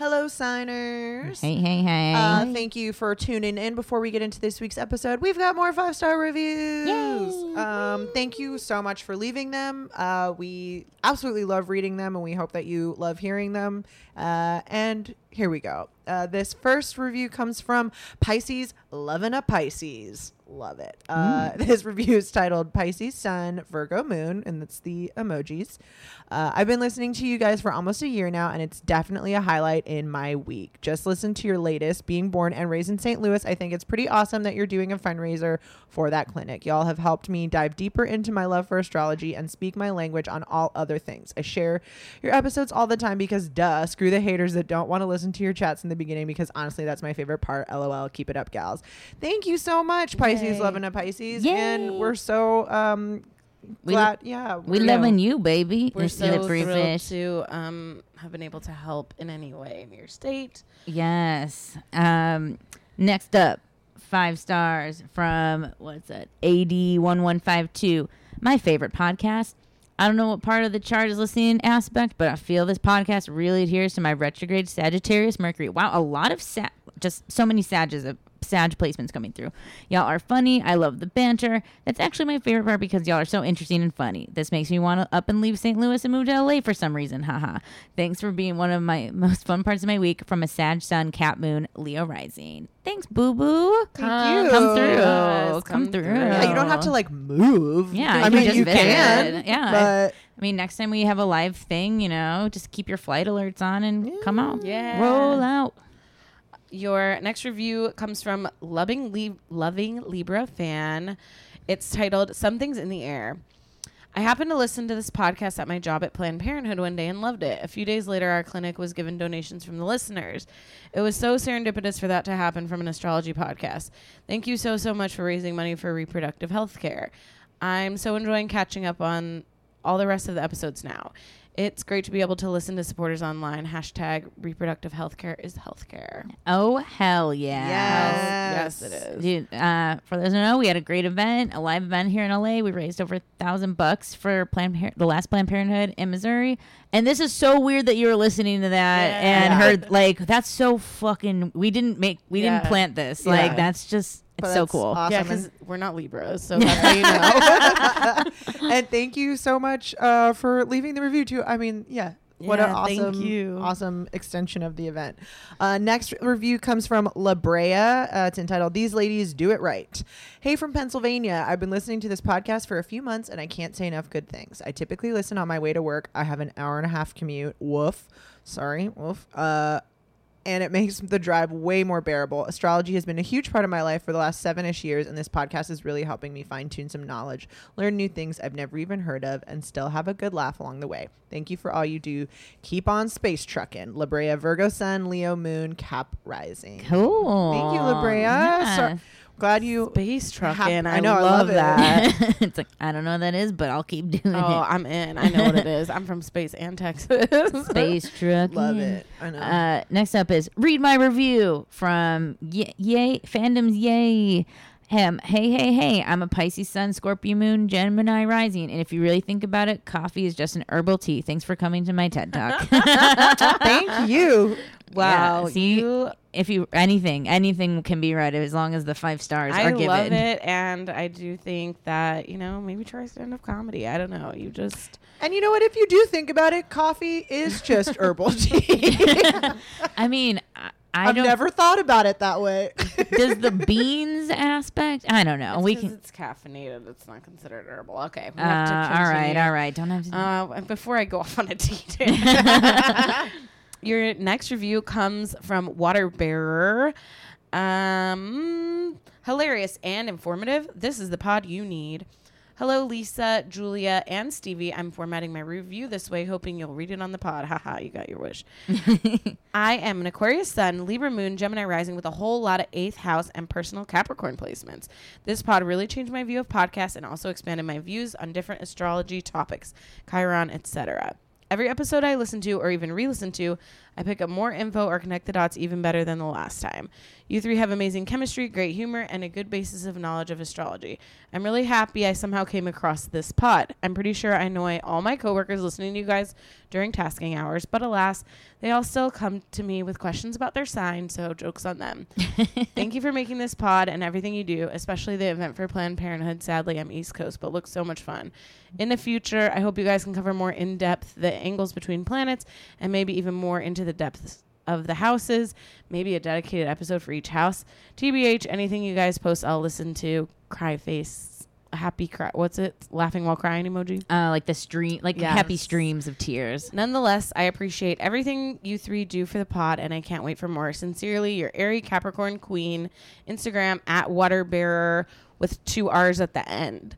Hello, signers. Hey, hey, hey. Uh, thank you for tuning in. Before we get into this week's episode, we've got more five star reviews. Um, thank you so much for leaving them. Uh, we absolutely love reading them, and we hope that you love hearing them. Uh, and here we go. Uh, this first review comes from Pisces Loving a Pisces. Love it. Uh, This review is titled Pisces Sun, Virgo Moon, and that's the emojis. Uh, I've been listening to you guys for almost a year now, and it's definitely a highlight in my week. Just listen to your latest, being born and raised in St. Louis. I think it's pretty awesome that you're doing a fundraiser for that clinic. Y'all have helped me dive deeper into my love for astrology and speak my language on all other things. I share your episodes all the time because, duh, screw the haters that don't want to listen to your chats in the beginning because honestly, that's my favorite part. LOL. Keep it up, gals. Thank you so much, Pisces, Yay. loving a Pisces. Yay. And we're so um, We- glad. yeah. we we're- loving you, baby. We're You so slippery thrilled fish. to um, have been able to help in any way in your state. Yes. Um, next up, five stars from what's that? AD one one five two. My favorite podcast. I don't know what part of the chart is listening aspect, but I feel this podcast really adheres to my retrograde Sagittarius Mercury. Wow, a lot of sa- just so many Sages of Sag placements coming through. Y'all are funny. I love the banter. That's actually my favorite part because y'all are so interesting and funny. This makes me want to up and leave St. Louis and move to LA for some reason. Haha. Thanks for being one of my most fun parts of my week from a Sag Sun, Cat Moon, Leo Rising. Thanks, Boo Boo. Thank you. Come through. Yes, come, come through. through. Yeah, you don't have to like move. Yeah, I you mean just you visit. can. Yeah. but I mean, next time we have a live thing, you know, just keep your flight alerts on and come out. Yeah. Roll out. Your next review comes from Loving Loving Libra fan. It's titled Something's in the Air. I happened to listen to this podcast at my job at Planned Parenthood one day and loved it. A few days later, our clinic was given donations from the listeners. It was so serendipitous for that to happen from an astrology podcast. Thank you so, so much for raising money for reproductive health care. I'm so enjoying catching up on all the rest of the episodes now. It's great to be able to listen to supporters online. Hashtag reproductive healthcare is healthcare. Oh, hell yeah. Yes, it is. Dude, uh, for those who don't know, we had a great event, a live event here in LA. We raised over a thousand bucks for Planned Par- the last Planned Parenthood in Missouri. And this is so weird that you were listening to that and Yeah. heard like that's so fucking. We didn't make, we Yeah. didn't plant this. Yeah. Like that's just, it's so cool. Awesome. Yeah, because we're not Libras, so that's how you know. and thank you so much uh, for leaving the review too. I mean, yeah, What an Yeah, thank awesome, you. awesome extension of the event. Uh, next review comes from La Brea. Uh, it's entitled "These Ladies Do It Right." Hey, from Pennsylvania. I've been listening to this podcast for a few months, and I can't say enough good things. I typically listen on my way to work. I have an hour and a half commute. Woof. Sorry. Woof. Uh, and it makes the drive way more bearable. Astrology has been a huge part of my life for the last seven ish years, and this podcast is really helping me fine tune some knowledge, learn new things I've never even heard of, and still have a good laugh along the way. Thank you for all you do. Keep on space trucking. La Brea, Virgo Sun, Leo Moon, Cap Rising. Cool. Thank you, La Brea. Yeah. So- glad you. Space trucking. I I, know, I love, love it. that. it's like I don't know what that is, but I'll keep doing oh, it. Oh, I'm in. I know what it is. I'm from space and Texas. Space truck. Love it. I know. Uh, next up is read my review from Yay, yay Fandoms Yay. Him, hey, hey, hey, I'm a Pisces Sun, Scorpio Moon, Gemini Rising. And if you really think about it, coffee is just an herbal tea. Thanks for coming to my TED Talk. Thank you. Wow. Yeah, see, you, if you, anything, anything can be read as long as the five stars I are given. I love it, and I do think that you know maybe try stand up comedy. I don't know. You just And you know what? If you do think about it, coffee is just herbal tea. I mean, I, I I've never thought about it that way. does the beans aspect, I don't know. it's we 'cause can, it's caffeinated. It's not considered herbal. Okay. we uh, have to all right. All right. Don't have to. Uh, before I go off on a detail, your next review comes from Water Bearer. Um, hilarious and informative. This is the pod you need. Hello, Lisa, Julia, and Stevie. I'm formatting my review this way, hoping you'll read it on the pod. Haha, you got your wish. I am an Aquarius Sun, Libra Moon, Gemini Rising with a whole lot of eighth house and personal Capricorn placements. This pod really changed my view of podcasts and also expanded my views on different astrology topics, Chiron, etc. Every episode I listen to or even re listen to, I pick up more info or connect the dots even better than the last time. You three have amazing chemistry, great humor, and a good basis of knowledge of astrology. I'm really happy I somehow came across this pod. I'm pretty sure I annoy all my coworkers listening to you guys during tasking hours, but alas, they all still come to me with questions about their sign, so jokes on them. Thank you for making this pod and everything you do, especially the event for Planned Parenthood. Sadly, I'm East Coast, but looks so much fun. In the future, I hope you guys can cover more in depth the angles between planets and maybe even more into the depths of the houses, maybe a dedicated episode for each house. TBH, anything you guys post, I'll listen to. Cry face, happy cry. What's it? Laughing while crying emoji. uh, like the stream, like happy streams of tears. Nonetheless, I appreciate everything you three do for the pod, and I can't wait for more. Sincerely, your airy Capricorn Queen. Instagram at Waterbearer with two R's at the end.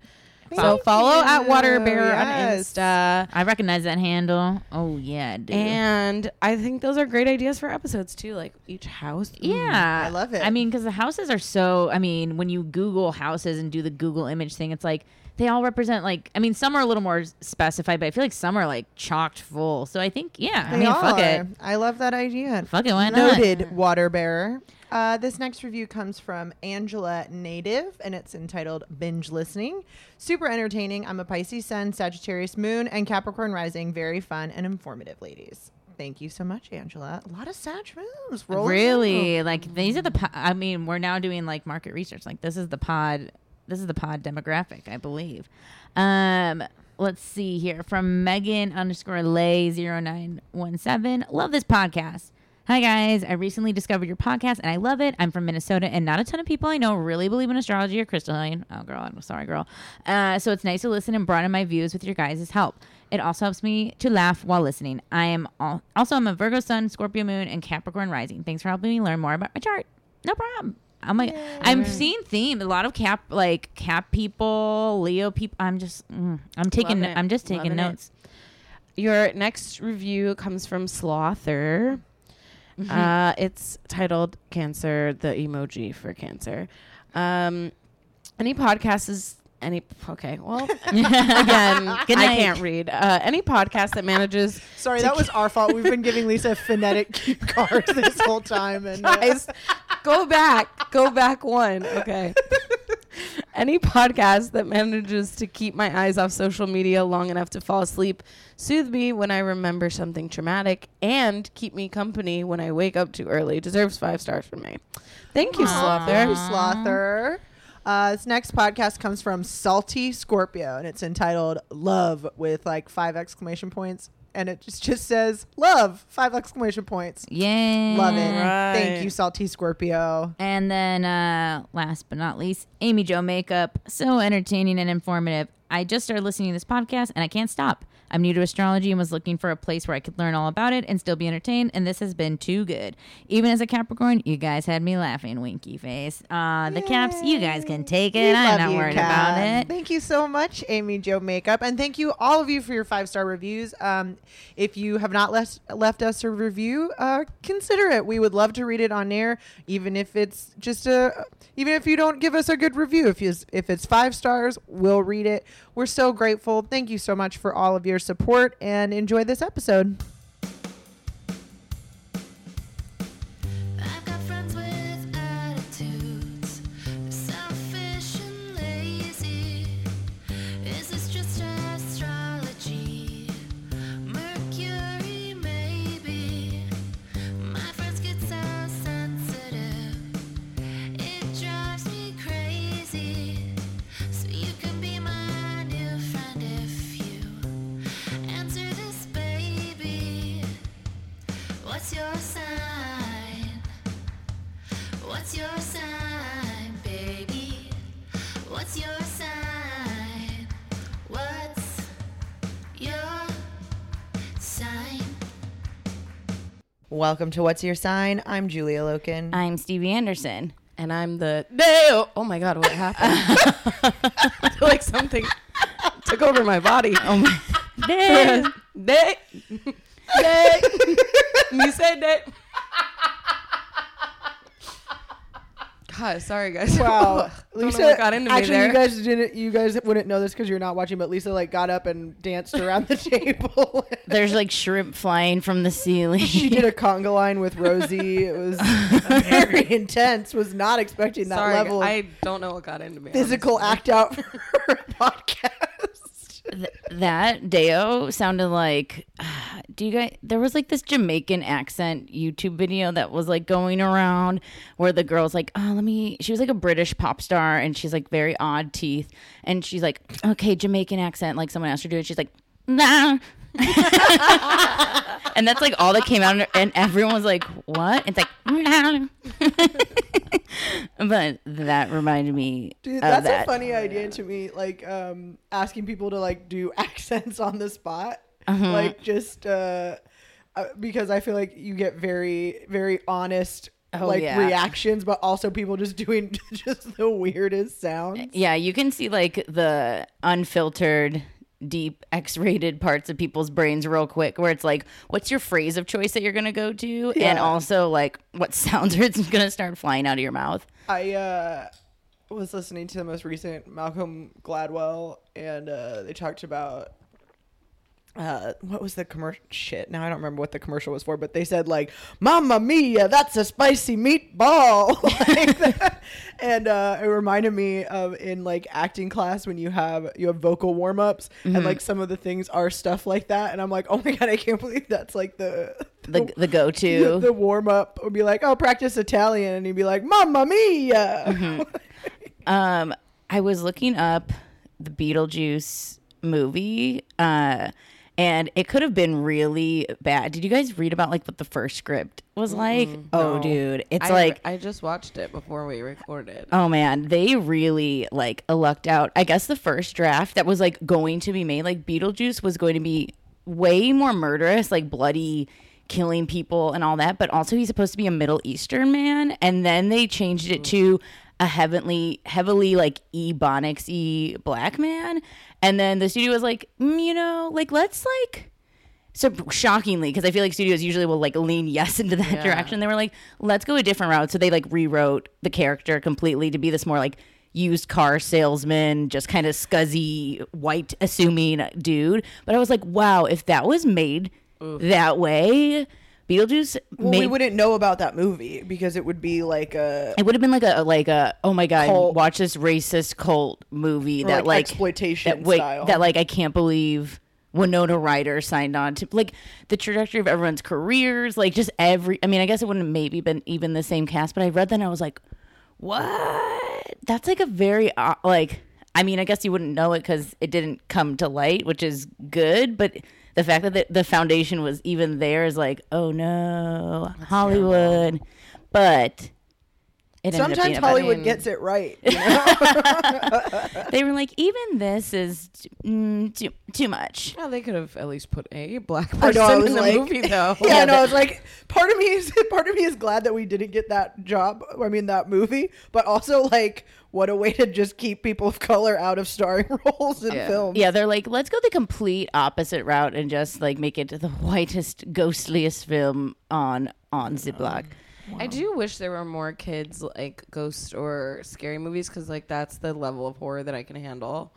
So Thank follow at you. Waterbearer Yes. on Insta. I recognize that handle. Oh yeah, I do. And I think those are great ideas for episodes too, like each house. Mm. yeah, I love it. I mean, because the houses are so. I mean, when you Google houses and do the Google image thing, it's like they all represent like. I mean, some are a little more specified, but I feel like some are like chocked full. So I think yeah. I They mean, all fuck it. I love that idea. fuck it. Why not? Noted water bearer. Uh, this next review comes from Angela Native, and it's entitled Binge Listening. Super entertaining. I'm a Pisces Sun, Sagittarius Moon, and Capricorn Rising. Very fun and informative, ladies. Thank you so much, Angela. A lot of Sag moons. rolling Really, in. like these are the. Po- I mean, we're now doing like market research. Like this is the pod. This is the pod demographic, I believe. Um, let's see here from Megan underscore Lay zero nine one seven. Love this podcast. Hi guys, I recently discovered your podcast and I love it. I'm from Minnesota and not a ton of people I know really believe in astrology or crystalline. Oh girl, I'm sorry, girl. Uh, so it's nice to listen and broaden my views with your guys' help. It also helps me to laugh while listening. I am al- also I'm a Virgo Sun, Scorpio Moon, and Capricorn Rising. Thanks for helping me learn more about my chart. No problem. I'm like I'm seeing theme. A lot of Cap like Cap people, Leo people. I'm just mm, I'm taking Love. I'm just taking Loving it. notes. Your next review comes from Slother. Mm-hmm. Uh, it's titled "Cancer," the emoji for cancer. Um, any podcast is any okay. Well, again, Good I can't read. Uh, any podcast that manages Sorry, that was our fault. We've been giving Lisa phonetic cue cards this whole time. And uh, guys, go back, go back one. Okay. Any podcast that manages to keep my eyes off social media long enough to fall asleep, soothe me when I remember something traumatic, and keep me company when I wake up too early deserves five stars from me. Thank you, Aw. Thank you, Slother. Slother. Uh, this next podcast comes from Salty Scorpio, and it's entitled "Love" with like five exclamation points. and it just, just says love five exclamation points. Yeah. Love it. Right. Thank you, Salty Scorpio. And then uh, last but not least, Amy Joe Makeup. So entertaining and informative. I just started listening to this podcast and I can't stop. I'm new to astrology and was looking for a place where I could learn all about it and still be entertained, and this has been too good. Even as a Capricorn, you guys had me laughing, winky face. Uh, the caps, you guys can take it. We I'm not you, worried Kat. about it. Thank you so much, Amy Joe Makeup, and thank you all of you for your five star reviews. Um, if you have not left left us a review, uh, consider it. We would love to read it on air, even if it's just a, even if you don't give us a good review. If you if it's five stars, we'll read it. We're so grateful. Thank you so much for all of your support, and enjoy this episode. Welcome to What's Your Sign? I'm Julia Loken. I'm Stevie Anderson. And I'm the Dale. Oh my god, what happened? I feel like something took over my body. Oh my. Damn. Day. Day. you said that. God, sorry guys. Wow, Lisa got into me actually, there. you guys didn't. You guys wouldn't know this because you're not watching. But Lisa like got up and danced around the table. There's like shrimp flying from the ceiling. she did a conga line with Rosie. It was very intense. Was not expecting that sorry, level of I don't know what got into me. physical honestly. act out for her podcast. Th- that Deo sounded like do you guys there was like this Jamaican accent YouTube video that was like going around where the girl's like oh let me she was like a British pop star and she's like very odd teeth and she's like okay Jamaican accent like someone asked her to do it she's like nah and that's like all that came out and everyone was like what it's like but that reminded me Dude, that's that. a funny idea to me. Like um, asking people to like do accents on the spot, Uh-huh. like just uh, uh, because I feel like you get very very honest. Oh, like yeah. reactions, but also people just doing just the weirdest sounds. Yeah, you can see like the unfiltered, deep X-rated parts of people's brains real quick, where it's like, what's your phrase of choice that you're gonna go to, and also like what sounds are gonna start flying out of your mouth. I uh, was listening to the most recent Malcolm Gladwell, and uh, they talked about uh, what was the commercial? Shit, now I don't remember what the commercial was for, but they said like, "Mamma mia, that's a spicy meatball," like and uh, it reminded me of in like acting class when you have you have vocal warm ups, and like some of the things are stuff like that, and I'm like, oh my god, I can't believe that's like the The the go to the warm up would be like, oh, practice Italian, and he'd be like, "Mamma mia." Um, I was looking up the Beetlejuice movie, uh, and it could have been really bad. Did you guys read about like what the first script was like? Oh, no. dude, it's I, like I just watched it before we recorded. Oh man, they really like lucked out. I guess the first draft that was like going to be made, like Beetlejuice was going to be way more murderous, like bloody killing people and all that, but also he's supposed to be a Middle Eastern man. And then they changed it mm. to a heavily heavily like ebonics e black man. And then the studio was like, mm, you know, like let's like so shockingly because i feel like studios usually will like lean yes into that Yeah. direction they were like let's go a different route so they like rewrote the character completely to be this more like used car salesman just kind of scuzzy white assuming dude but i was like wow if that was made that way beetlejuice Well, made we wouldn't know about that movie because it would be like a it would have been like a like a oh my god Cult. watch this racist cult movie that like, like exploitation that, wait, style. that like I can't believe Winona Ryder signed on to like the trajectory of everyone's careers like just every I mean I guess it wouldn't have maybe been even the same cast but I read that and I was like what that's like a very uh, like I mean I guess you wouldn't know it because it didn't come to light which is good but the fact that the, the foundation was even there is like, oh no, Hollywood. But it ended up Sometimes being a Hollywood gets it right. you know? they were like, even this is t- mm, too too much. Yeah, they could have at least put a black person know, in the like- movie, though. yeah, Yeah, no, I the- was like, part of me is part of me is glad that we didn't get that job. I mean, that movie, but also like, what a way to just keep people of color out of starring roles in Yeah. films. Yeah, they're like, let's go the complete opposite route and just like make it the whitest, ghostliest film on on Ziploc. I do wish there were more kids like ghost or scary movies because like that's the level of horror that I can handle.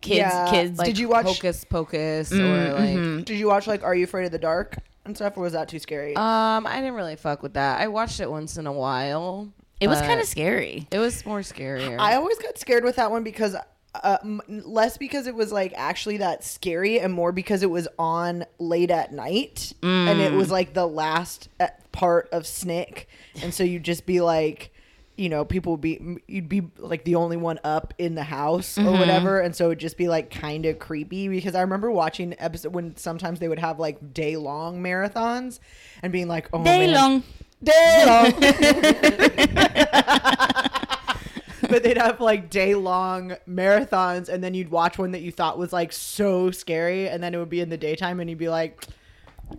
Kids, Yeah. kids. Like Did you watch- Hocus Pocus Mm, or like? mm-hmm. Did you watch like Are You Afraid of the Dark and stuff, or was that too scary? Um, I didn't really fuck with that. I watched it once in a while. it was kind of scary. It was more scarier. I always got scared with that one because uh, m- less because it was like actually that scary and more because it was on late at night. And it was like the last uh, part of Snick. And so you'd just be like you know people would be you'd be like the only one up in the house or whatever. And so it'd just be like kind of creepy because I remember watching episode when sometimes they would have like day long marathons and being like oh Day man, long. day long but they'd have like day long marathons and then you'd watch one that you thought was like so scary and then it would be in the daytime and you'd be like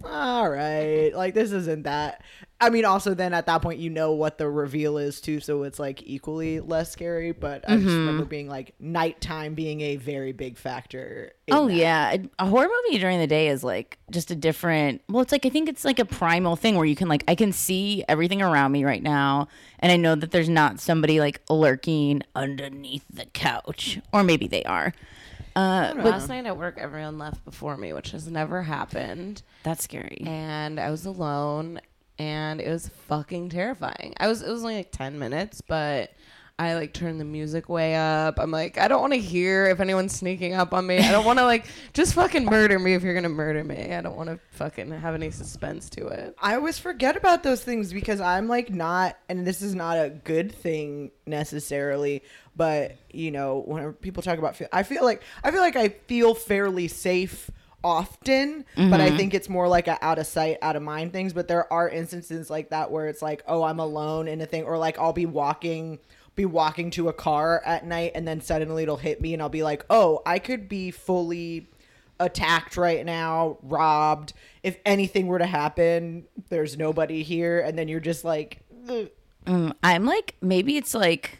all right like this isn't that i mean also then at that point you know what the reveal is too so it's like equally less scary but i just mm-hmm. remember being like nighttime being a very big factor in Oh that. yeah, a horror movie during the day is like just a different. Well, it's like I think it's like a primal thing where you can like I can see everything around me right now, and I know that there's not somebody like lurking underneath the couch, or maybe they are. Uh, but Last night at work, everyone left before me, which has never happened. that's scary. and I was alone and it was fucking terrifying. I was it was only like 10 minutes, but I like turned the music way up. I'm like, I don't want to hear if anyone's sneaking up on me. I don't want to like just fucking murder me if you're going to murder me. I don't want to fucking have any suspense to it. I always forget about those things because I'm like not, and this is not a good thing necessarily, but you know, when people talk about, I feel like I feel like I feel fairly safe often, but I think it's more like a out of sight, out of mind things. But there are instances like that where it's like, oh, I'm alone in a thing, or like I'll be walking. Be walking to a car at night and then suddenly it'll hit me and I'll be like, oh, I could be fully attacked right now, robbed. If anything were to happen, there's nobody here, and then you're just like. Mm, I'm like maybe it's like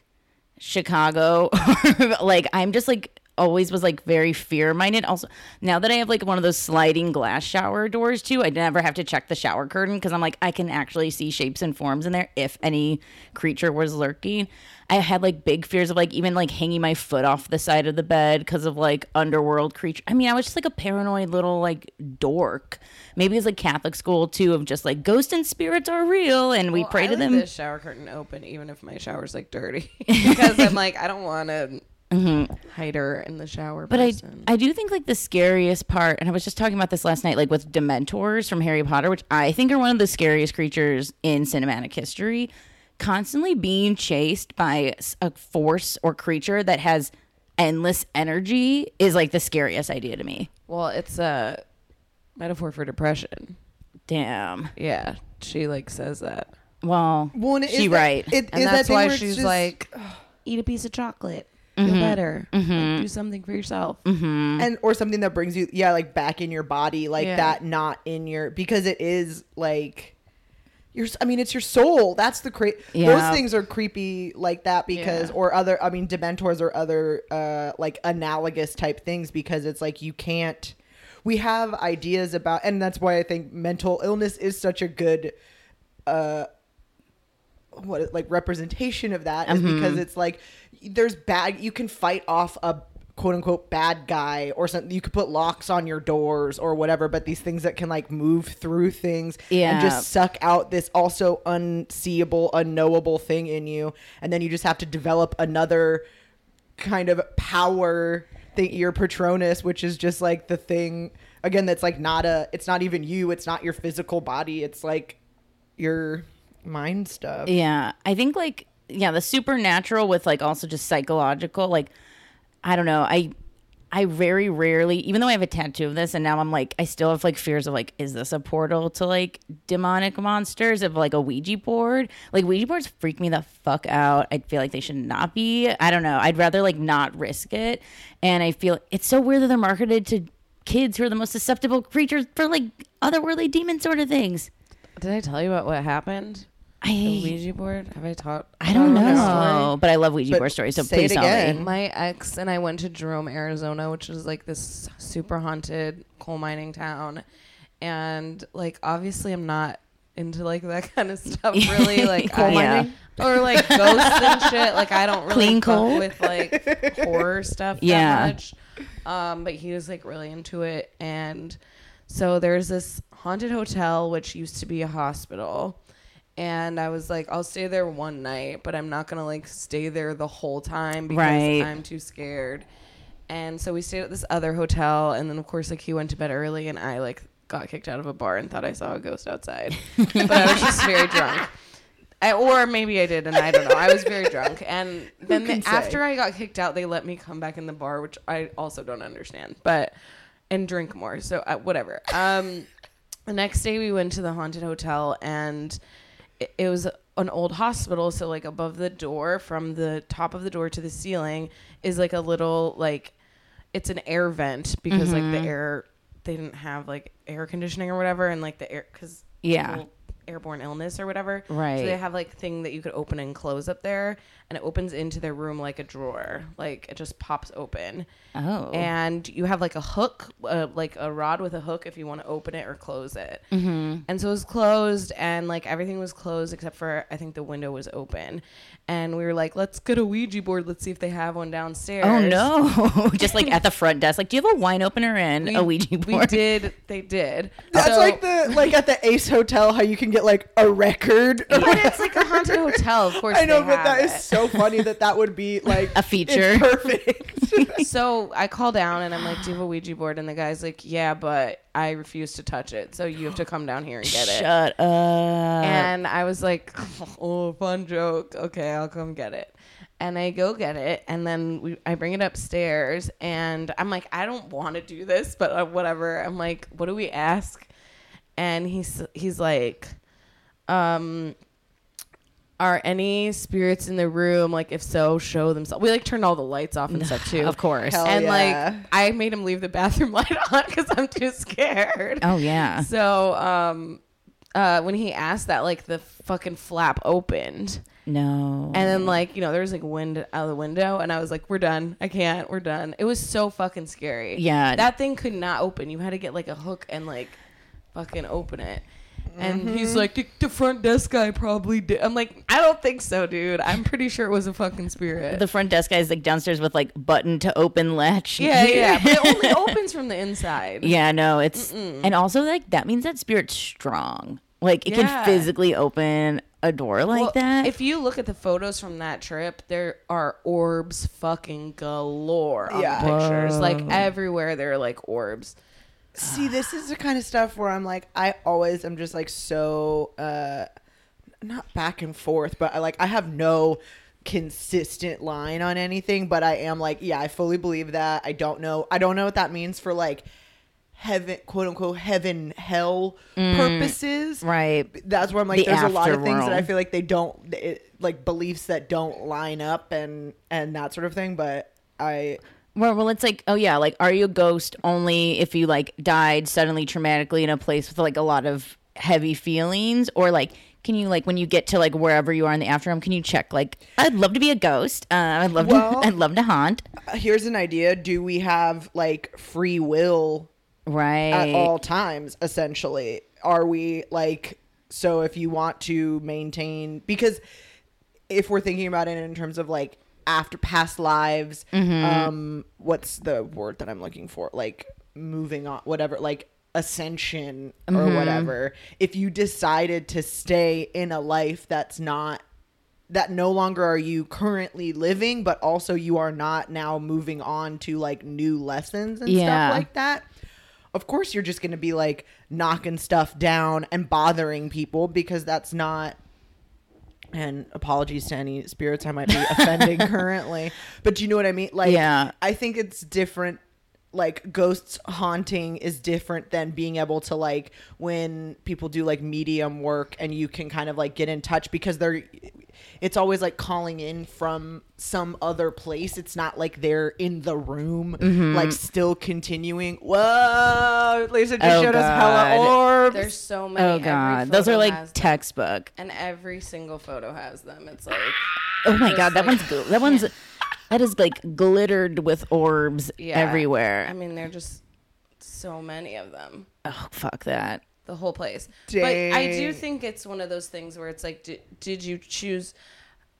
Chicago. like I'm just like always was like very fear minded. Also, now that I have like one of those sliding glass shower doors too, I never have to check the shower curtain because I'm like I can actually see shapes and forms in there if any creature was lurking. I had like big fears of like even like hanging my foot off the side of the bed because of like underworld creature. I mean, I was just like a paranoid little like dork. Maybe it's like Catholic school too of just like ghosts and spirits are real and we Well, pray I to leave them. the shower curtain open even if my shower's like dirty because I'm like I don't want to Mm-hmm. hide her in the shower. But I, person. I do think like the scariest part, and I was just talking about this last night, like with Dementors from Harry Potter, which I think are one of the scariest creatures in cinematic history. Constantly being chased by a force or creature that has endless energy is like the scariest idea to me. well, it's a metaphor for depression. Damn. Yeah, she like says that. Well, well, she that- right. It, and is that's thing why she's just- like, eat a piece of chocolate, feel better, Like, do something for yourself. and or something that brings you, yeah, like back in your body, like Yeah. that, not in your, because it is like. Your, I mean, it's your soul. That's the cra- Yeah. Those things are creepy like that because, Yeah. or other. I mean, Dementors or other uh, like analogous type things because it's like you can't. We have ideas about, and that's why I think mental illness is such a good uh what like representation of that is because it's like there's bad you can fight off a quote unquote bad guy or something you could put locks on your doors or whatever but these things that can like move through things and just suck out this also unseeable unknowable thing in you. And then you just have to develop another kind of power thing your patronus which is just like the thing again that's like not a it's not even you it's not your physical body it's like your mind stuff. Yeah, I think like yeah, the supernatural with like also just psychological. Like I don't know, I I very rarely, even though I have a tattoo of this, and now I'm like, I still have like fears of like, is this a portal to like demonic monsters of like a Ouija board? Like Ouija boards freak me the fuck out. I feel like they should not be. I don't know. I'd rather like not risk it. And I feel it's so weird that they're marketed to kids who are the most susceptible creatures for like otherworldly demon sort of things. Did I tell you about what happened? I Ouija board? Have I taught? I don't know, but I love Ouija But board stories. So please tell me. again. My ex and I went to Jerome, Arizona, which is like this super haunted coal mining town. And like obviously I'm not into like that kind of stuff really like Coal I- mining? or like ghosts and shit like I don't really Clean coal? with like horror stuff that Yeah. much um but he was like really into it and so there's this haunted hotel which used to be a hospital and I was like, I'll stay there one night, but I'm not gonna like stay there the whole time because Right. I'm too scared. And so we stayed at this other hotel, and then of course like he went to bed early, and I like got kicked out of a bar and thought I saw a ghost outside, but I was just very drunk. I, or maybe I did, and I don't know. I was very drunk, and then the- after I got kicked out, they let me come back in the bar, which I also don't understand, but and drink more. So uh, whatever. Um, the next day we went to the haunted hotel, and it, it was an old hospital. So like above the door, from the top of the door to the ceiling, is like a little like it's an air vent because like the mm-hmm. air they didn't have like air conditioning or whatever, and like the air because Yeah. airborne illness or whatever. Right. So they have like thing that you could open and close up there, and it opens into their room like a drawer. Like it just pops open, Oh. and you have like a hook, uh, like a rod with a hook if you want to open it or close it. Mm-hmm. And so it was closed, and like everything was closed except for I think the window was open. And we were like, let's get a Ouija board. Let's see if they have one downstairs. Oh no! Just like at the front desk, like, do you have a wine opener and We, a Ouija board? we did. They did. That's So- like the like at the Ace Hotel how you can get like a record. But it's like a haunted hotel. Of course, I know, they but have that is it. So funny that that would be like A feature. It's perfect. so I call down and I'm like, "Do you have a Ouija board?" And the guy's like, "Yeah, but I refuse to touch it. So you have to come down here and get it." Shut up. And I was like, "Oh, fun joke. Okay, I'll come get it." And I go get it, and then we, I bring it upstairs, and I'm like, "I don't want to do this, but uh, whatever." I'm like, "What do we ask?" And he's he's like, um. Are any spirits in the room? Like, if so, show themselves. We like turned all the lights off and stuff too. of course. Hell and yeah. like I made him leave the bathroom light on because I'm too scared. oh yeah. So um, uh, when he asked that, like the fucking flap opened, No. and then like you know there was like wind out of the window, and I was like, "We're done. I can't. We're done." It was so fucking scary. Yeah. that thing could not open. You had to get like a hook and like fucking open it. And he's mm-hmm. like, the, the front desk guy probably did. I'm like, I don't think so, dude. I'm pretty sure it was a fucking spirit. the front desk guy is like downstairs with like button to open latch. yeah, yeah. But it only opens from the inside. yeah, no, it's and also like that means that spirit's strong. Like it Yeah. can physically open a door like Well, that. If you look at the photos from that trip, there are orbs fucking galore on Yeah. the pictures. Like everywhere, there are like orbs. See, this is the kind of stuff where I'm like, I always am just like so, uh, not back and forth, but I like, I have no consistent line on anything, but I am like, yeah, I fully believe that. I don't know. I don't know what that means for like heaven, quote unquote, heaven, hell purposes. right. That's where I'm like, The there's a lot of things that I feel like they don't, it, like beliefs that don't line up and, and that sort of thing. But I, Well, well, it's like, oh yeah, like, are you a ghost only if you like died suddenly traumatically in a place with like a lot of heavy feelings, or like, can you like when you get to like wherever you are in the afterroom, can you check like, I'd love to be a ghost, uh, I'd love Well- to, I'd love to haunt, here's an idea. Do we have like free will right? at all times essentially are we like so if you want to maintain because if we're thinking about it in terms of like after past lives um what's the word that i'm looking for? Like moving on whatever like ascension or whatever. If you decided to stay in a life that's not that no longer are you currently living but also you are not now moving on to like new lessons and Yeah. stuff like that of course you're just going to be like knocking stuff down and bothering people because that's not and apologies to any spirits I might be offending currently but do you know what I mean like Yeah. I think it's different like ghosts haunting is different than being able to like when people do like medium work and you can kind of like get in touch because they're it's always like calling in from some other place it's not like they're in the room Mm-hmm. like still continuing whoa lisa just Oh, showed us hella God. orbs There's so many. Oh god, those are like has them. textbook. and every single photo has them. It's like Oh my god, that like- one's gl- that one's that is like glittered with orbs yeah, everywhere. I mean, they're just so many of them. oh fuck that. The whole place. But I do think it's one of those things where it's like, did, did you choose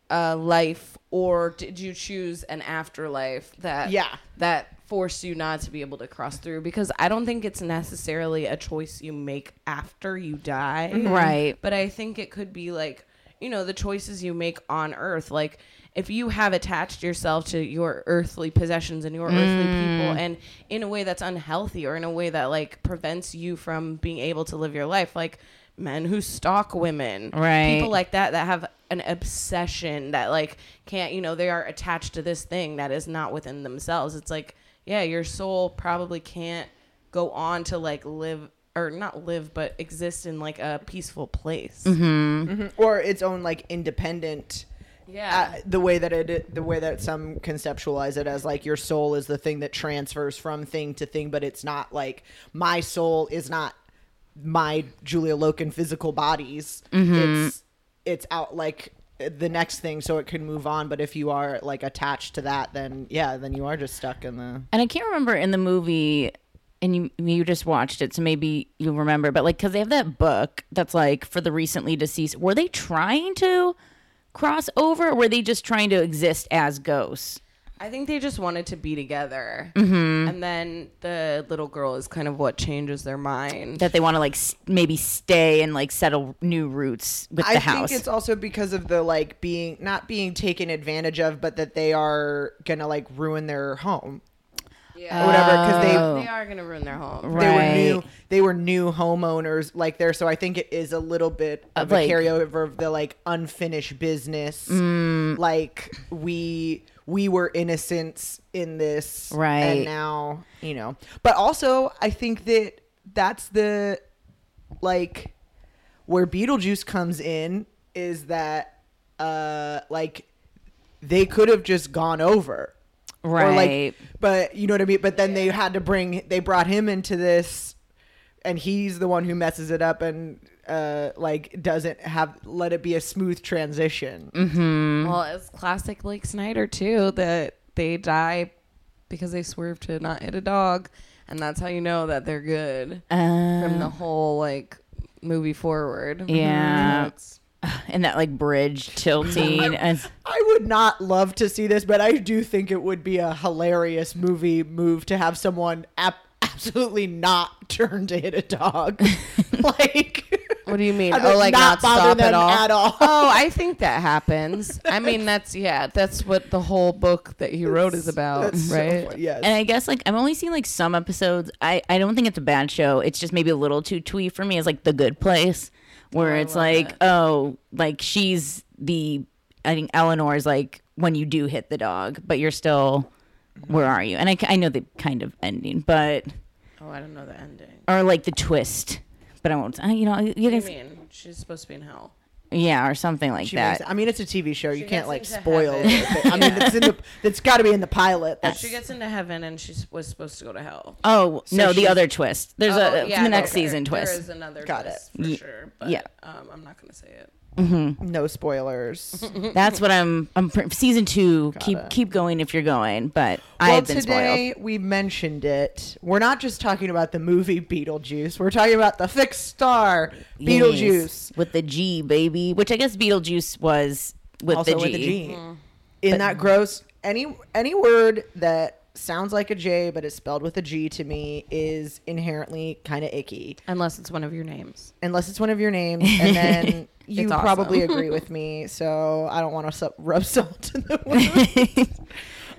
a life or did you choose an afterlife that Yeah. that forced you not to be able to cross through? Because I don't think it's necessarily a choice you make after you die, mm-hmm. Right. But I think it could be like, you know, the choices you make on Earth, like. If you have attached yourself to your earthly possessions and your earthly mm. people, and in a way that's unhealthy or in a way that like prevents you from being able to live your life, like men who stalk women, Right. People like that that have an obsession that like can't, you know, they are attached to this thing that is not within themselves. It's like, yeah, your soul probably can't go on to like live or not live, but exist in like a peaceful place. Mm-hmm. Mm-hmm. or its own like independent Yeah. uh, the way that it the way that some conceptualize it as like your soul is the thing that transfers from thing to thing but it's not like my soul is not my Julia Loken physical bodies. Mm-hmm. It's it's out like the next thing so it can move on. But if you are like attached to that then yeah then you are just stuck in the And I can't remember in the movie, and you you just watched it, so maybe you'll remember. But like, because they have that book that's like for the recently deceased. Were they trying to cross over, or were they just trying to exist as ghosts? I think they just wanted to be together. Mm-hmm. And then the little girl is kind of what changes their mind. That they want to like s- maybe stay and like settle new roots with the house. I think it's also because of the like being not being taken advantage of but that they are gonna like ruin their home yeah. or whatever because they Oh. They are going to ruin their home. Right. they were new they were new homeowners like there so i think it is a little bit of Of, like- a carryover of the like unfinished business Mm. like we we were innocents in this Right. and now you know but also i think that that's the like where beetlejuice comes in is that uh like they could have just gone over or right. like but you know what i mean but then they had to bring they brought him into this and he's the one who messes it up and uh like doesn't have let it be a smooth transition Mm-hmm. Well, it's classic Blake Snyder, too, that they die because they swerve to not hit a dog. And that's how you know that they're good from Uh, the whole, like, movie forward. Yeah. It's- and that like bridge tilting. and i would not love to see this but i do think it would be a hilarious movie move to have someone ap- absolutely not turn to hit a dog like What do you mean? and Oh, like not, bother stop them at all? at all oh, I think that happens. I mean, that's yeah, that's what the whole book that he wrote is about, That's so right? funny. yes And I guess like I've only seen like some episodes. I I don't think it's a bad show. It's just maybe a little too twee for me. It's like The Good Place, where I it's like it. oh like she's the I think Eleanor is like when you do hit the dog, but you're still mm-hmm. where are you? And I I know the kind of ending, but Oh, I don't know the ending. or like the twist. But I won't. I, you know, you What do you guys, mean? She's supposed to be in hell. Yeah, or something like She that. makes- I mean, it's a TV show. You can't like spoil it. I mean, it's in the. It's got to be in the pilot. That's, She gets into heaven and she was supposed to go to hell. Oh So no, the other twist. There's Oh, a yeah, the next there- season twist. is another Got twist Ye- for sure. But, yeah. Um, I'm not gonna say it. no spoilers. That's what I'm. I'm season two. keep it. keep going if you're going, but well, I've been today we mentioned it. We're not just talking about the movie Beetlejuice. We're talking about the fixed star. Betelgeuse. Yes, with the G baby, which I guess Betelgeuse was with also the G. with the G. In that gross any any word that sounds like a J but is spelled with a G to me is inherently kind of icky. Unless it's one of your names. unless it's one of your names, and then you It's probably agree with me. So I don't want to su- rub salt in the wound.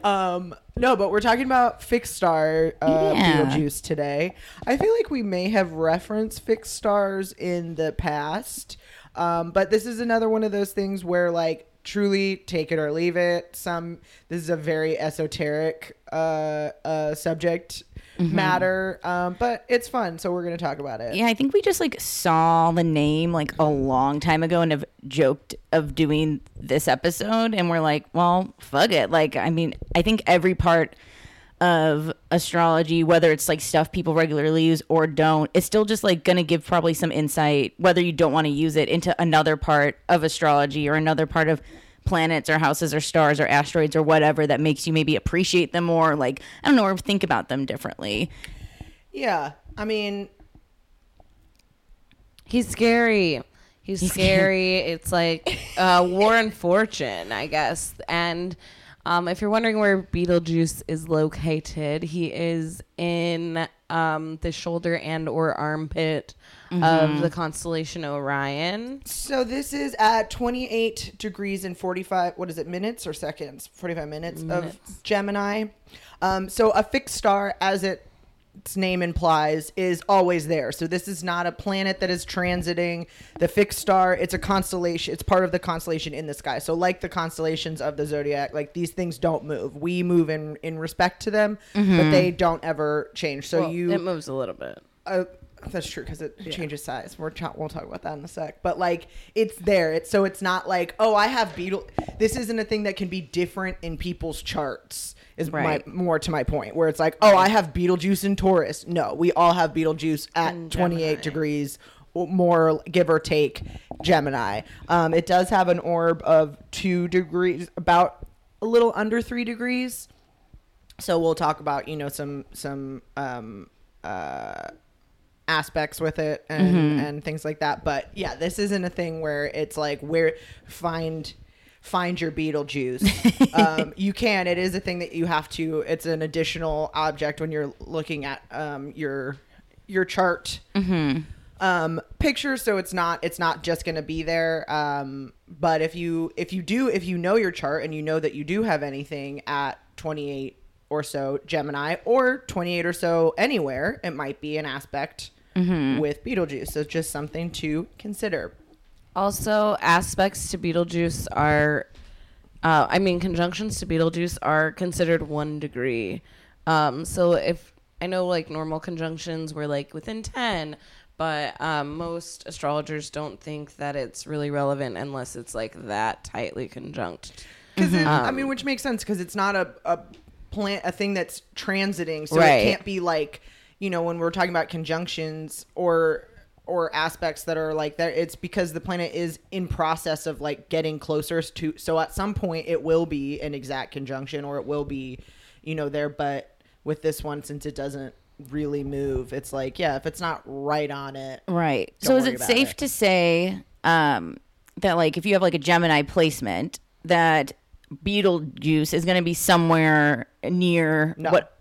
um, no, but we're talking about fixed star uh, Yeah. Betelgeuse today. I feel like we may have referenced fixed stars in the past, um, but this is another one of those things where like truly take it or leave it. Some this is a very esoteric uh, uh, subject matter. Um, but it's fun, so we're gonna talk about it. Yeah, I think we just like saw the name like a long time ago and have joked of doing this episode and we're like, well, fuck it. Like, I mean, I think every part of astrology, whether it's like stuff people regularly use or don't, it's still just like gonna give probably some insight, whether you don't want to use it, into another part of astrology or another part of planets or houses or stars or asteroids or whatever that makes you maybe appreciate them more, like I don't know, or think about them differently. Yeah, I mean, He's scary. He's, scary. It's like uh, War and Fortune, I guess. And um, if you're wondering where Beetlejuice is located, he is in um, the shoulder and or armpit of the constellation Orion. so this is at 28 degrees and 45. What is it? Minutes or seconds? 45 minutes, of Gemini. Um, so a fixed star, as it its name implies is always there. So this is not a planet that is transiting the fixed star. It's a constellation. It's part of the constellation in the sky. So like the constellations of the zodiac, like these things don't move. We move in in respect to them, but they don't ever change. So Well, you it moves a little bit. uh, that's true because it, it changes size. We're ta- we'll talk about that in a sec. But like it's there. It's so it's not like oh I have beetle. This isn't a thing that can be different in people's charts. Is Right. my more to my point where it's like oh I have Beetlejuice in Taurus. No, we all have Beetlejuice at In 28 Gemini. degrees more give or take Gemini. Um, it does have an orb of two degrees, about a little under three degrees so we'll talk about you know some some um uh aspects with it and and things like that but yeah this isn't a thing where it's like where find find your beetlejuice. Um you can. It is a thing that you have to it's an additional object when you're looking at um your your chart. Um picture so it's not it's not just going to be there. Um but if you if you do if you know your chart and you know that you do have anything at 28 or so gemini or 28 or so anywhere it might be an aspect with Beetlejuice. so just something to consider Also, aspects to Beetlejuice are, uh, I mean, conjunctions to Beetlejuice are considered one degree. Um, so if I know like normal conjunctions were like within 10, but um, most astrologers don't think that it's really relevant unless it's like that tightly conjunct. because i Um, mean which makes sense because it's not a, a plant a thing that's transiting so Right. it can't be like you know when we're talking about conjunctions or or aspects that are like that it's because the planet is in process of like getting closer to so at some point it will be an exact conjunction or it will be you know there but with this one since it doesn't really move it's like yeah if it's not right on it Right. So is it safe it. to say um, that like if you have like a Gemini placement that Beetlejuice is going to be somewhere near No. what?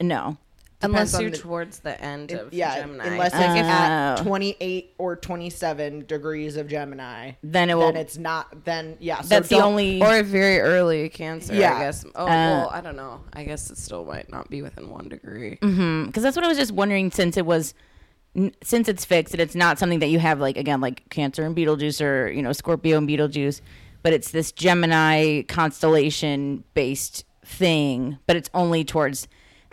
No. Unless you're the- towards the end of yeah Gemini. unless Like, it's if- at Oh. 28 or 27 degrees of gemini Then it will. then it's not then yeah so that's the only. or very early Cancer, Yeah. I guess. Oh, uh, well, I don't know. I guess it still might not be within one degree. Mm-hmm. because that's what I was just wondering. Since it was, since it's fixed and it's not something that you have like again like Cancer and Beetlejuice or you know Scorpio and Beetlejuice, but it's this Gemini constellation based thing. But it's only towards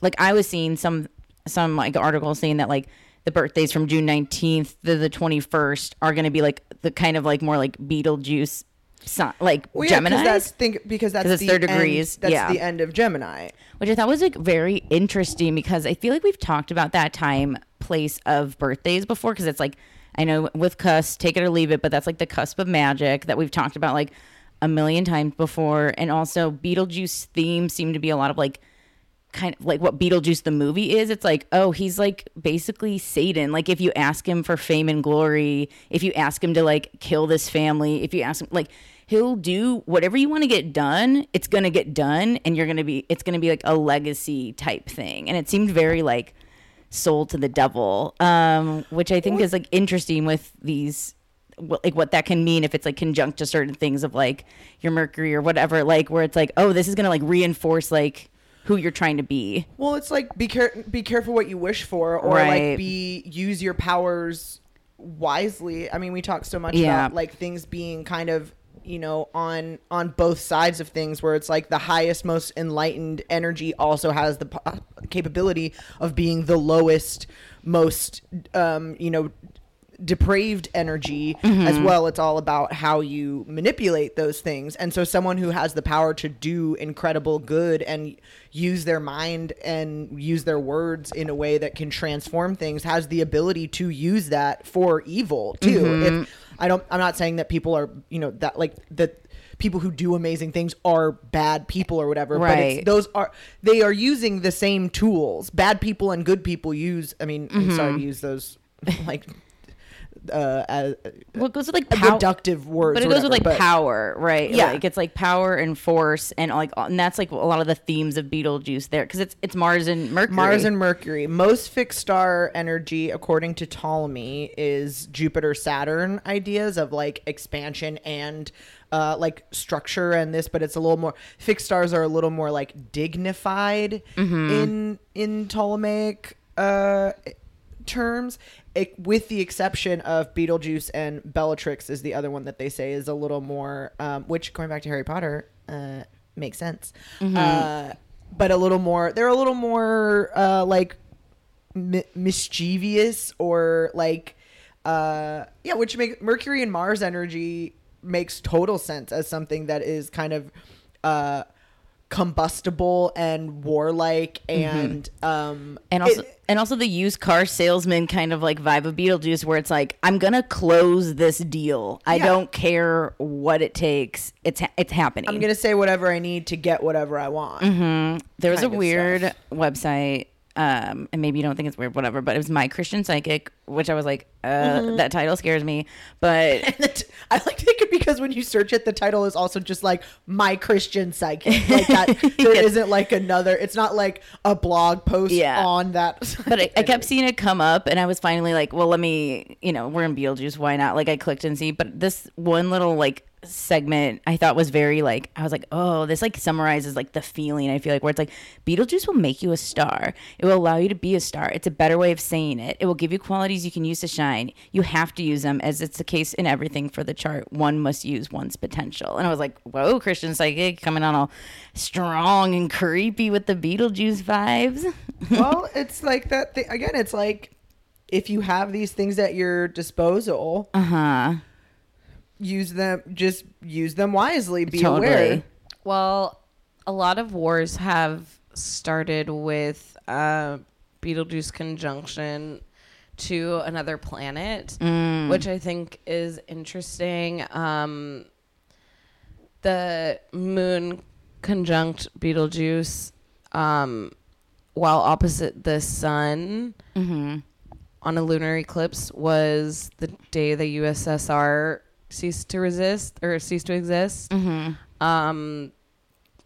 like I was seeing some some like articles saying that like the birthdays from June nineteenth to the twenty first are going to be like the kind of like more like Beetlejuice, si- like well, yeah, Gemini. that's think because that's it's the their end- degrees, that's yeah. the end of gemini which I thought was like very interesting because I feel like we've talked about that time place of birthdays before because it's like I know with cusp take it or leave it but that's like the cusp of magic that we've talked about like a million times before and also Beetlejuice themes seem to be a lot of like kind of like what Beetlejuice the movie is it's like oh he's like basically Satan. Like if you ask him for fame and glory if you ask him to like kill this family if you ask him like he'll do whatever you want to get done it's gonna get done and you're gonna be it's gonna be like a legacy type thing. And it seemed very like sold to the devil um which i think is like interesting with these like what that can mean if it's like conjunct to certain things of like your mercury or whatever like where it's like oh this is gonna like reinforce like who you're trying to be well it's like be care be careful what you wish for or Right. like be use your powers wisely i mean we talk so much Yeah. about like things being kind of you know on on both sides of things where it's like the highest most enlightened energy also has the po- capability of being the lowest, most, um, you know, depraved energy as mm-hmm. well. It's all about how you manipulate those things. And so, someone who has the power to do incredible good and use their mind and use their words in a way that can transform things has the ability to use that for evil too. Mm-hmm. If I don't, I'm not saying that people are, you know, that like that people who do amazing things are bad people or whatever but Right. it's, those are they are using the same tools bad people and good people use i mean i'm sorry to mm-hmm. use those like uh as Well, it goes with like power. reductive words But it goes with like but- power, right? Yeah. like it's like power and force, and like, and that's like a lot of the themes of Beetlejuice there, because it's it's Mars and Mercury. Mars and Mercury. Most fixed star energy, according to Ptolemy, is Jupiter Saturn ideas of like expansion and uh, like structure and this, but it's a little more fixed stars are a little more like dignified in in Ptolemaic uh, terms. It, with the exception of Beetlejuice and Bellatrix is the other one that they say is a little more, um, which going back to Harry Potter uh, makes sense, uh, but a little more. They're a little more uh, like mi- mischievous or like uh, yeah, which make Mercury and Mars energy makes total sense as something that is kind of uh, combustible and warlike and um and also it- and also the used car salesman kind of like vibe of Beetlejuice, where it's like I'm gonna close this deal. I Yeah. don't care what it takes. It's ha- it's happening. I'm gonna say whatever I need to get whatever I want. there was a weird stuff. website um and maybe you don't think it's weird whatever but it was my christian psychic which i was like uh Mm-hmm. that title scares me but I like to think it because when you search it, the title is also just like my Christian psychic. Like that, there Yes. not like another. It's not like a blog post Yeah. on that. but I, I kept seeing it come up and i was finally like well let me you know we're in beetlejuice why not like i clicked and see but this one little like segment i thought was very like i was like oh this like summarizes like the feeling i feel like where it's like beetlejuice will make you a star it will allow you to be a star it's a better way of saying it it will give you qualities you can use to shine you have to use them as it's the case in everything for the chart one must use one's potential and i was like whoa christian psychic coming on all strong and creepy with the beetlejuice vibes well, it's like that. Thing. Again, it's like if you have these things at your disposal, uh-huh use them. Just use them wisely. Be Totally. aware. Well, a lot of wars have started with uh, Betelgeuse conjunction to another planet, which I think is interesting. Um, the moon conjunct Betelgeuse um, while opposite the sun on a lunar eclipse was the day the USSR ceased to resist or ceased to exist. Um,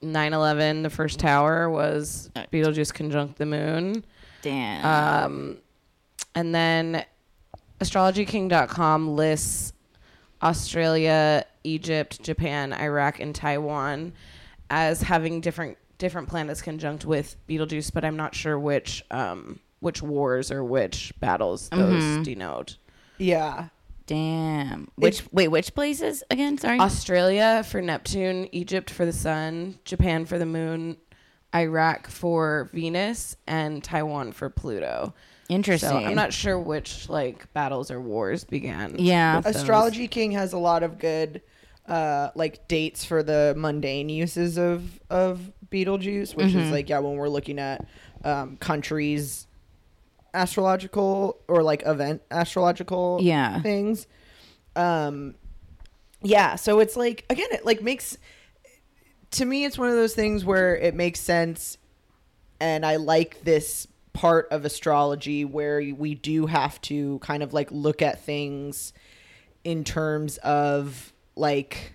9/11, the first tower was Beetlejuice conjunct the moon. Damn. Um, and then astrologyking.com lists Australia, Egypt, Japan, Iraq, and Taiwan as having different different planets conjunct with Betelgeuse, but I'm not sure which um, which wars or which battles those denote. Yeah. Damn. Which wait, which places again? Sorry. Australia for Neptune, Egypt for the Sun, Japan for the Moon, Iraq for Venus, and Taiwan for Pluto. Interesting. So I'm not sure which like battles or wars began. Yeah. with those. Astrology King has a lot of good uh like dates for the mundane uses of of Beetlejuice, which Mm-hmm. is like yeah, when we're looking at um countries astrological or like event astrological Yeah. things. Um yeah, so it's like again it like makes to me it's one of those things where it makes sense and I like this part of astrology where we do have to kind of like look at things in terms of like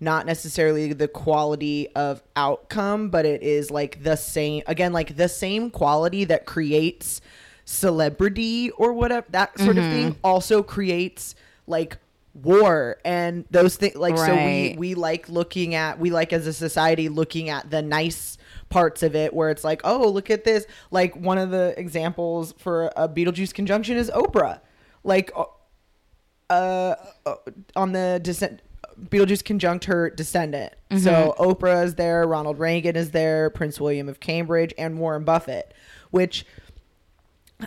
not necessarily the quality of outcome, but it is like the same again, like the same quality that creates celebrity or whatever that sort of thing mm-hmm. also creates like war and those things like so we we like looking at we like as a society looking at the nice parts of it where it's like oh look at this like one of the examples for a beetlejuice conjunction is oprah like uh, uh on the descent Beetlejuice conjunct her descendant. Mm-hmm. So Oprah is there, Ronald Reagan is there, Prince William of Cambridge, and Warren Buffett, which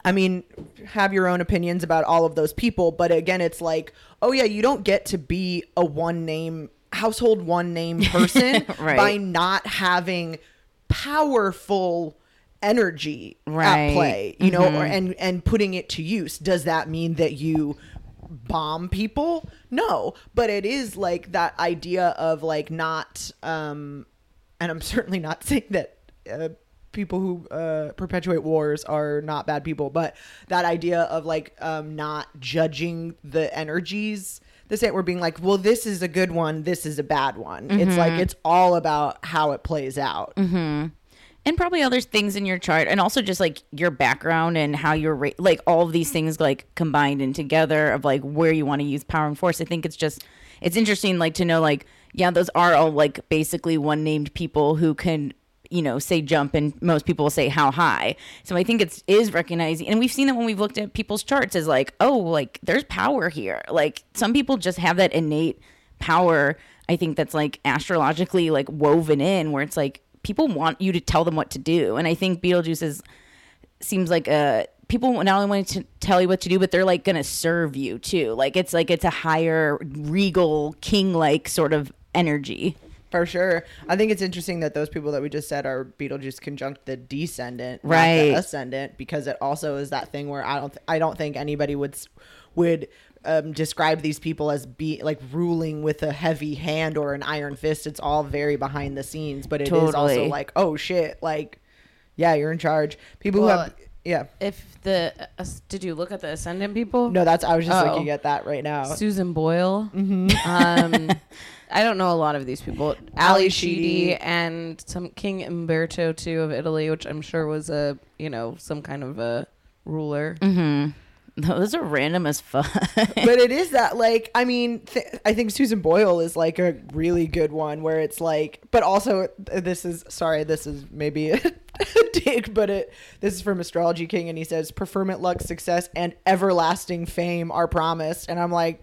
I mean, have your own opinions about all of those people, but again, it's like, oh yeah, you don't get to be a one name household one name person Right. by not having powerful energy Right. at play, you know, or, and and putting it to use. Does that mean that you bomb people? No, but it is like that idea of like not um and I'm certainly not saying that uh, people who uh, perpetuate wars are not bad people, but that idea of like um, not judging the energies. The same, we're being like, well, this is a good one, this is a bad one. It's like mm-hmm. it's all about how it plays out. Mm-hmm. and probably other things in your chart and also just like your background and how you're ra- like all of these things like combined and together of like where you want to use power and force i think it's just it's interesting like to know like yeah those are all like basically one named people who can you know say jump and most people will say how high. So i think it's is recognizing and we've seen that when we've looked at people's charts is like oh like there's power here. Like some people just have that innate power i think that's like astrologically like woven in where it's like people want you to tell them what to do. And i think beetlejuice is seems like a people not only want to tell you what to do but they're like gonna serve you too. Like it's like it's a higher regal king like sort of energy For sure. I think it's interesting that those people that we just said are Beetlejuice conjunct the descendant, not Right. the ascendant, because it also is that thing where I don't, th- I don't think anybody would would um, describe these people as be like ruling with a heavy hand or an iron fist. It's all very behind the scenes, but it is also like, oh shit, like, yeah, you're in charge. People who have, yeah. If the uh, did you look at the ascendant people? No, that's I was just Oh. looking at that right now. Susan Boyle. Mm-hmm. Um, I don't know a lot of these people. Ally Ally Sheedy. Sheedy and some King Umberto too of Italy, which I'm sure was a you know some kind of a ruler. Mm-hmm. those are random as fuck but it is that like i mean th- i think susan boyle is like a really good one where it's like but also this is sorry this is maybe a dig but it this is from astrology king and he says preferment luck success and everlasting fame are promised and i'm like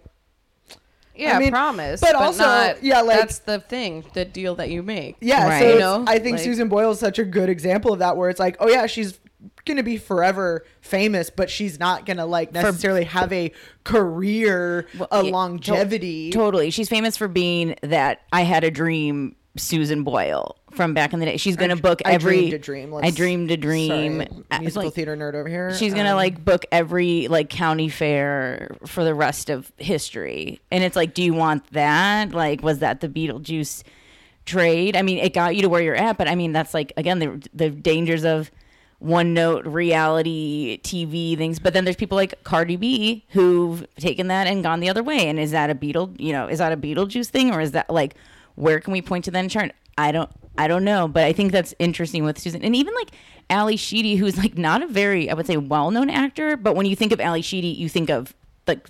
Yeah, mean, promise. but But, also, not, yeah, like- that's the thing, the deal that you make. yeah Right. so You know, i think like- susan boyle is such a good example of that where it's like oh yeah she's gonna be forever famous but she's not gonna like necessarily have a career Well, a yeah, to- longevity Totally. She's famous for being that I had a dream Susan Boyle from back in the day. She's going to book every. I dreamed a dream. I Let's- dreamed a dream. Sorry, Uh, musical like, theater nerd over here. She's going to Um, like book every like county fair for the rest of history. And it's like do you want that? Like was that the Beetlejuice trade? I mean, it got you to where you're at, but I mean that's like again the the dangers of one note reality TV things. But then there's people like Cardi B who've taken that and gone the other way. And is that a Beetle, you know, is that a Beetlejuice thing or is that like where can we point to that in chart? I don't I don't know, but I think that's interesting with Susan. And even like Ally Sheedy, who's like not a very, I would say, well known actor, but when you think of Ally Sheedy, you think of like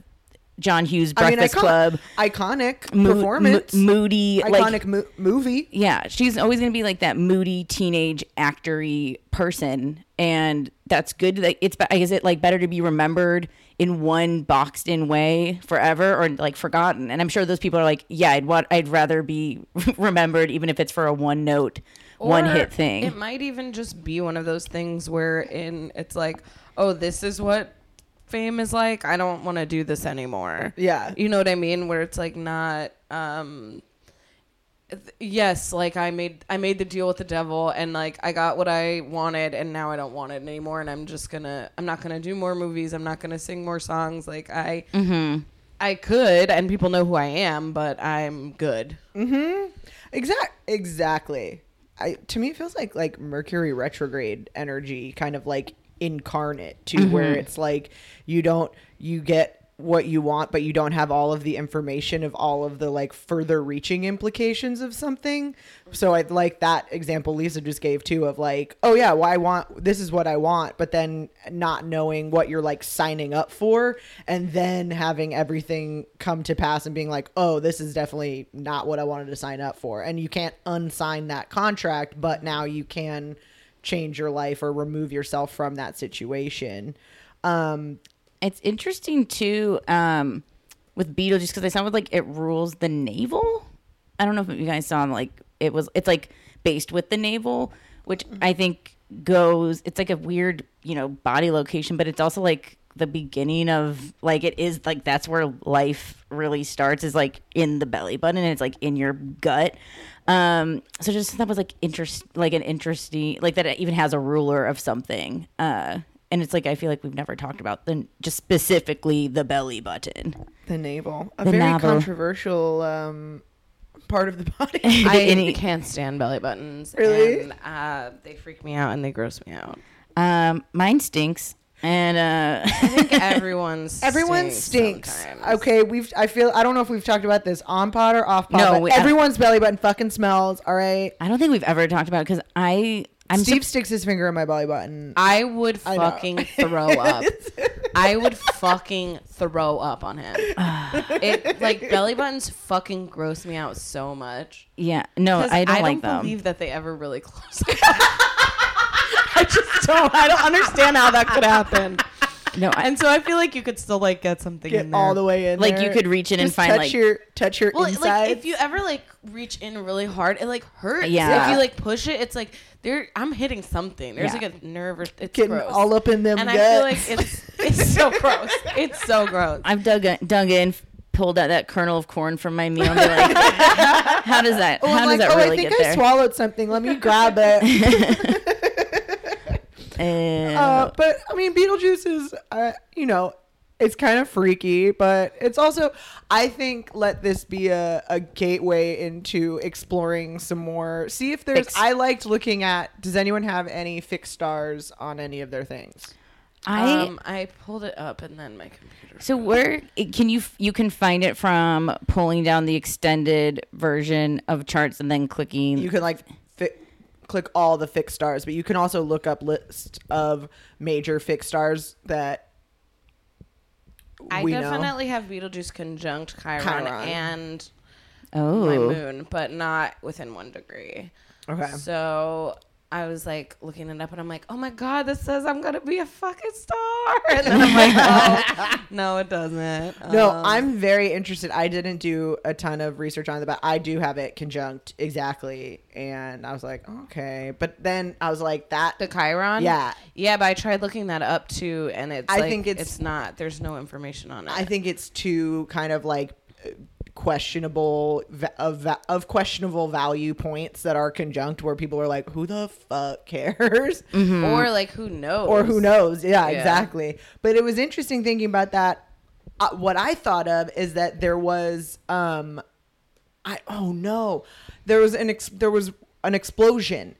John Hughes I mean, Breakfast icon- Club. iconic mo- performance, mo- moody, iconic like mo- movie. yeah, she's always going to be like that moody teenage actory person, and that's good. Like it's is it like better to be remembered in one boxed in way forever, or like forgotten? And I'm sure those people are like, yeah, I'd want, I'd rather be remembered, even if it's for a one note, one hit thing. It might even just be one of those things where in it's like, oh, this is what fame is like. I don't want to do this anymore. Yeah. You know what I mean? Where it's like not um th- yes, like I made I made the deal with the devil and like I got what I wanted and now I don't want it anymore and I'm just going to I'm not going to do more movies. I'm not going to sing more songs like I I could and people know who I am, but I'm good. Mhm. Exact exactly. I to me it feels like like Mercury retrograde energy kind of like incarnate too where mm-hmm. it's like you don't you get what you want but you don't have all of the information of all of the like further reaching implications of something. So I like that example Lisa just gave too of like, oh yeah, well I want this is what I want, but then not knowing what you're like signing up for and then having everything come to pass and being like, oh, this is definitely not what I wanted to sign up for. And you can't unsign that contract, but now you can change your life or remove yourself from that situation. Um, it's interesting too um with Beetlejuice because saw with like it rules the navel. I don't know if you guys saw like it was it's like based with the navel, which I think goes. It's like a weird you know body location, but it's also like the beginning of like it is like that's where life really starts is like in the belly button and it's like in your gut um so just that was like interest like an interesting like that it even has a ruler of something uh and it's like i feel like we've never talked about the just specifically the belly button The navel, a The very navel. controversial um, part of the body. I Any- can't stand belly buttons. Really? And, uh, they freak me out and they gross me out. um mine stinks and uh I think everyone's Everyone stinks. sometimes. Okay, we've. I feel. I don't know if we've talked about this on pod or off pod. No, but we- uh, everyone's belly button fucking smells. All right. i don't think we've ever talked about it because i i'm Steve sup- sticks his finger in my belly button. I would I know. fucking throw up. I would fucking throw up on him. it like belly buttons fucking gross me out so much. yeah no 'Cause i don't I like don't them believe that they ever really close. I don't. I don't understand how that could happen. no I, And so I feel like you could still like get something in there. all the way in. Like, there. you could reach in and Just find, touch like- your touch your Well, insides. like if you ever like reach in really hard, it like hurts. Yeah. If you like push it, it's like there. I'm hitting something. There's Yeah. like a nerve. Or, it's getting gross. all up in them and guts. I feel like it's it's so gross. It's so gross. I've dug in, dug in, pulled out that kernel of corn from my meal, and be like, how does that? Oh, how I'm does like, that oh, really I think get I there? swallowed something. Let me grab it. Uh, uh, but I mean, Beetlejuice is, uh, you know, it's kind of freaky, but it's also, I think, let this be a, a gateway into exploring some more. See if there's. Fix- I liked looking at. Does anyone have any fixed stars on any of their things? I um, I pulled it up and then my computer. so where can you you can find it from pulling down the extended version of charts and then clicking. You can like fi- click all the fixed stars, but you can also look up list of major fixed stars that I we know. definitely have Beetlejuice conjunct Chiron, Chiron. and oh, my moon, but not within one degree. Okay. So I was like looking it up, and I'm like, oh my god, this says I'm gonna be a fucking star. And then I'm like, oh, no, it doesn't. No, Um, I'm very interested. I didn't do a ton of research on it, but I do have it conjunct exactly. And I was like, okay. But then I was like, that. the Chiron. Yeah. yeah, but I tried looking that up too, and it's I like, think it's- it's not. There's no information on it. I think it's too kind of like questionable of of questionable value points that are conjunct where people are like who the fuck cares? Or like who knows, or who knows. Yeah, Yeah. exactly. But it was interesting thinking about that. Uh, what i thought of is that there was um i oh no. There was an ex- there was an explosion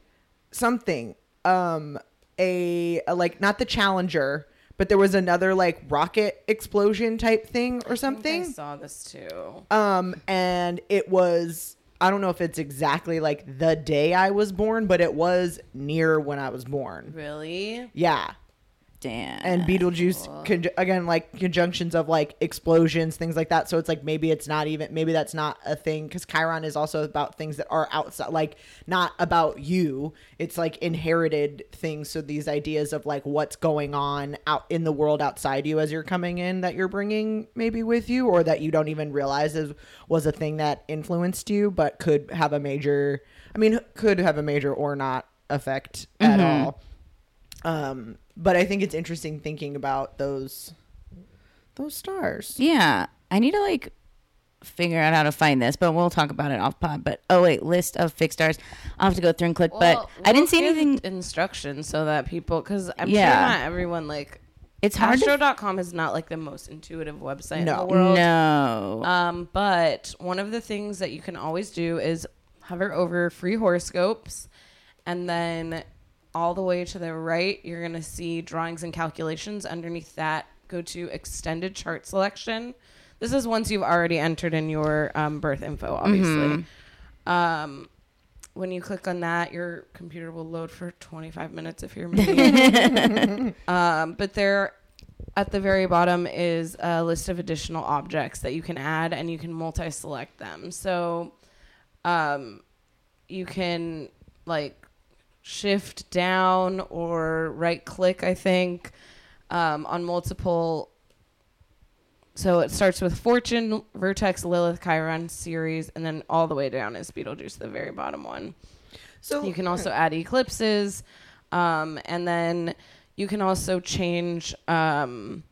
something um a, a like not the challenger but there was another like rocket explosion type thing or I think I saw this too. um and it was i don't know if it's exactly like the day i was born but it was near when i was born Really? yeah damn. and Beetlejuice con- again like conjunctions of like explosions things like that. So it's like maybe it's not even maybe that's not a thing because Chiron is also about things that are outside like not about you. It's like inherited things. So these ideas of like what's going on out in the world outside you as you're coming in that you're bringing maybe with you or that you don't even realize is was a thing that influenced you but could have a major I mean could have a major or not effect at mm-hmm. all um, but I think it's interesting thinking about those those stars. Yeah, I need to like figure out how to find this, but we'll talk about it off pod. But oh wait, list of fixed stars. I'll have to go through and click. Well, but I we'll didn't see anything. instructions so that people because I'm Yeah. sure not everyone like It's hard. to- Astro.com is not like the most intuitive website No. in the world. no. Um, but one of the things that you can always do is hover over free horoscopes, and then all the way to the right, you're gonna see drawings and calculations. Underneath that, go to extended chart selection. This is once you've already entered in your um, birth info, obviously. Um, when you click on that, your computer will load for 25 minutes if you're me. um, but there, at the very bottom, is a list of additional objects that you can add, and you can multi-select them. So, um, you can like shift down or right click, I think, um, on multiple so it starts with Fortune, Vertex, Lilith, Chiron Ceres, and then all the way down is Beetlejuice, the very bottom one. So You can also add eclipses, um, and then you can also change um,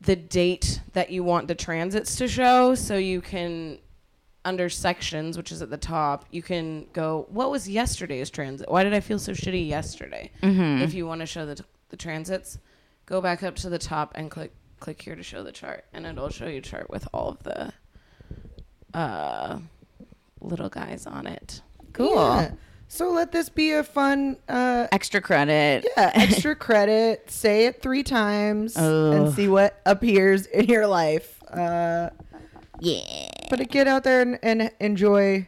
the date that you want the transits to show. So you can, under sections, which is at the top, you can go, "What was yesterday's transit? Why did I feel so shitty yesterday?" Mm-hmm. If you want to show the the transits, go back up to the top and click click here to show the chart, and it'll show you a chart with all of the uh, little guys on it. Cool. Yeah. So let this be a fun uh Extra credit. yeah, extra credit. Say it three times Ugh. and see what appears in your life. Uh Yeah. but get out there and, and enjoy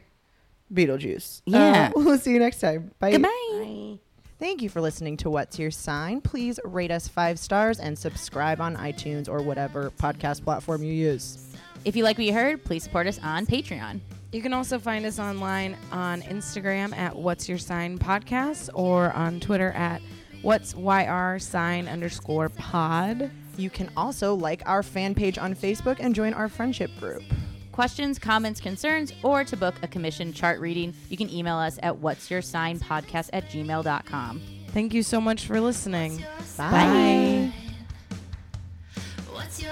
Beetlejuice. Yeah. Uh, we'll see you next time. Bye. Goodbye. Thank you for listening to What's Your Sign. Please rate us five stars and subscribe on iTunes or whatever podcast platform you use. If you like what you heard, please support us on Patreon. You can also find us online on Instagram at What's Your Sign Podcast or on Twitter at What's YR Sign underscore pod. You can also like our fan page on Facebook and join our friendship group. Questions, comments, concerns, or to book a commission chart reading, you can email us at what's your sign podcast at gmail.com. Thank you so much for listening. Bye. What's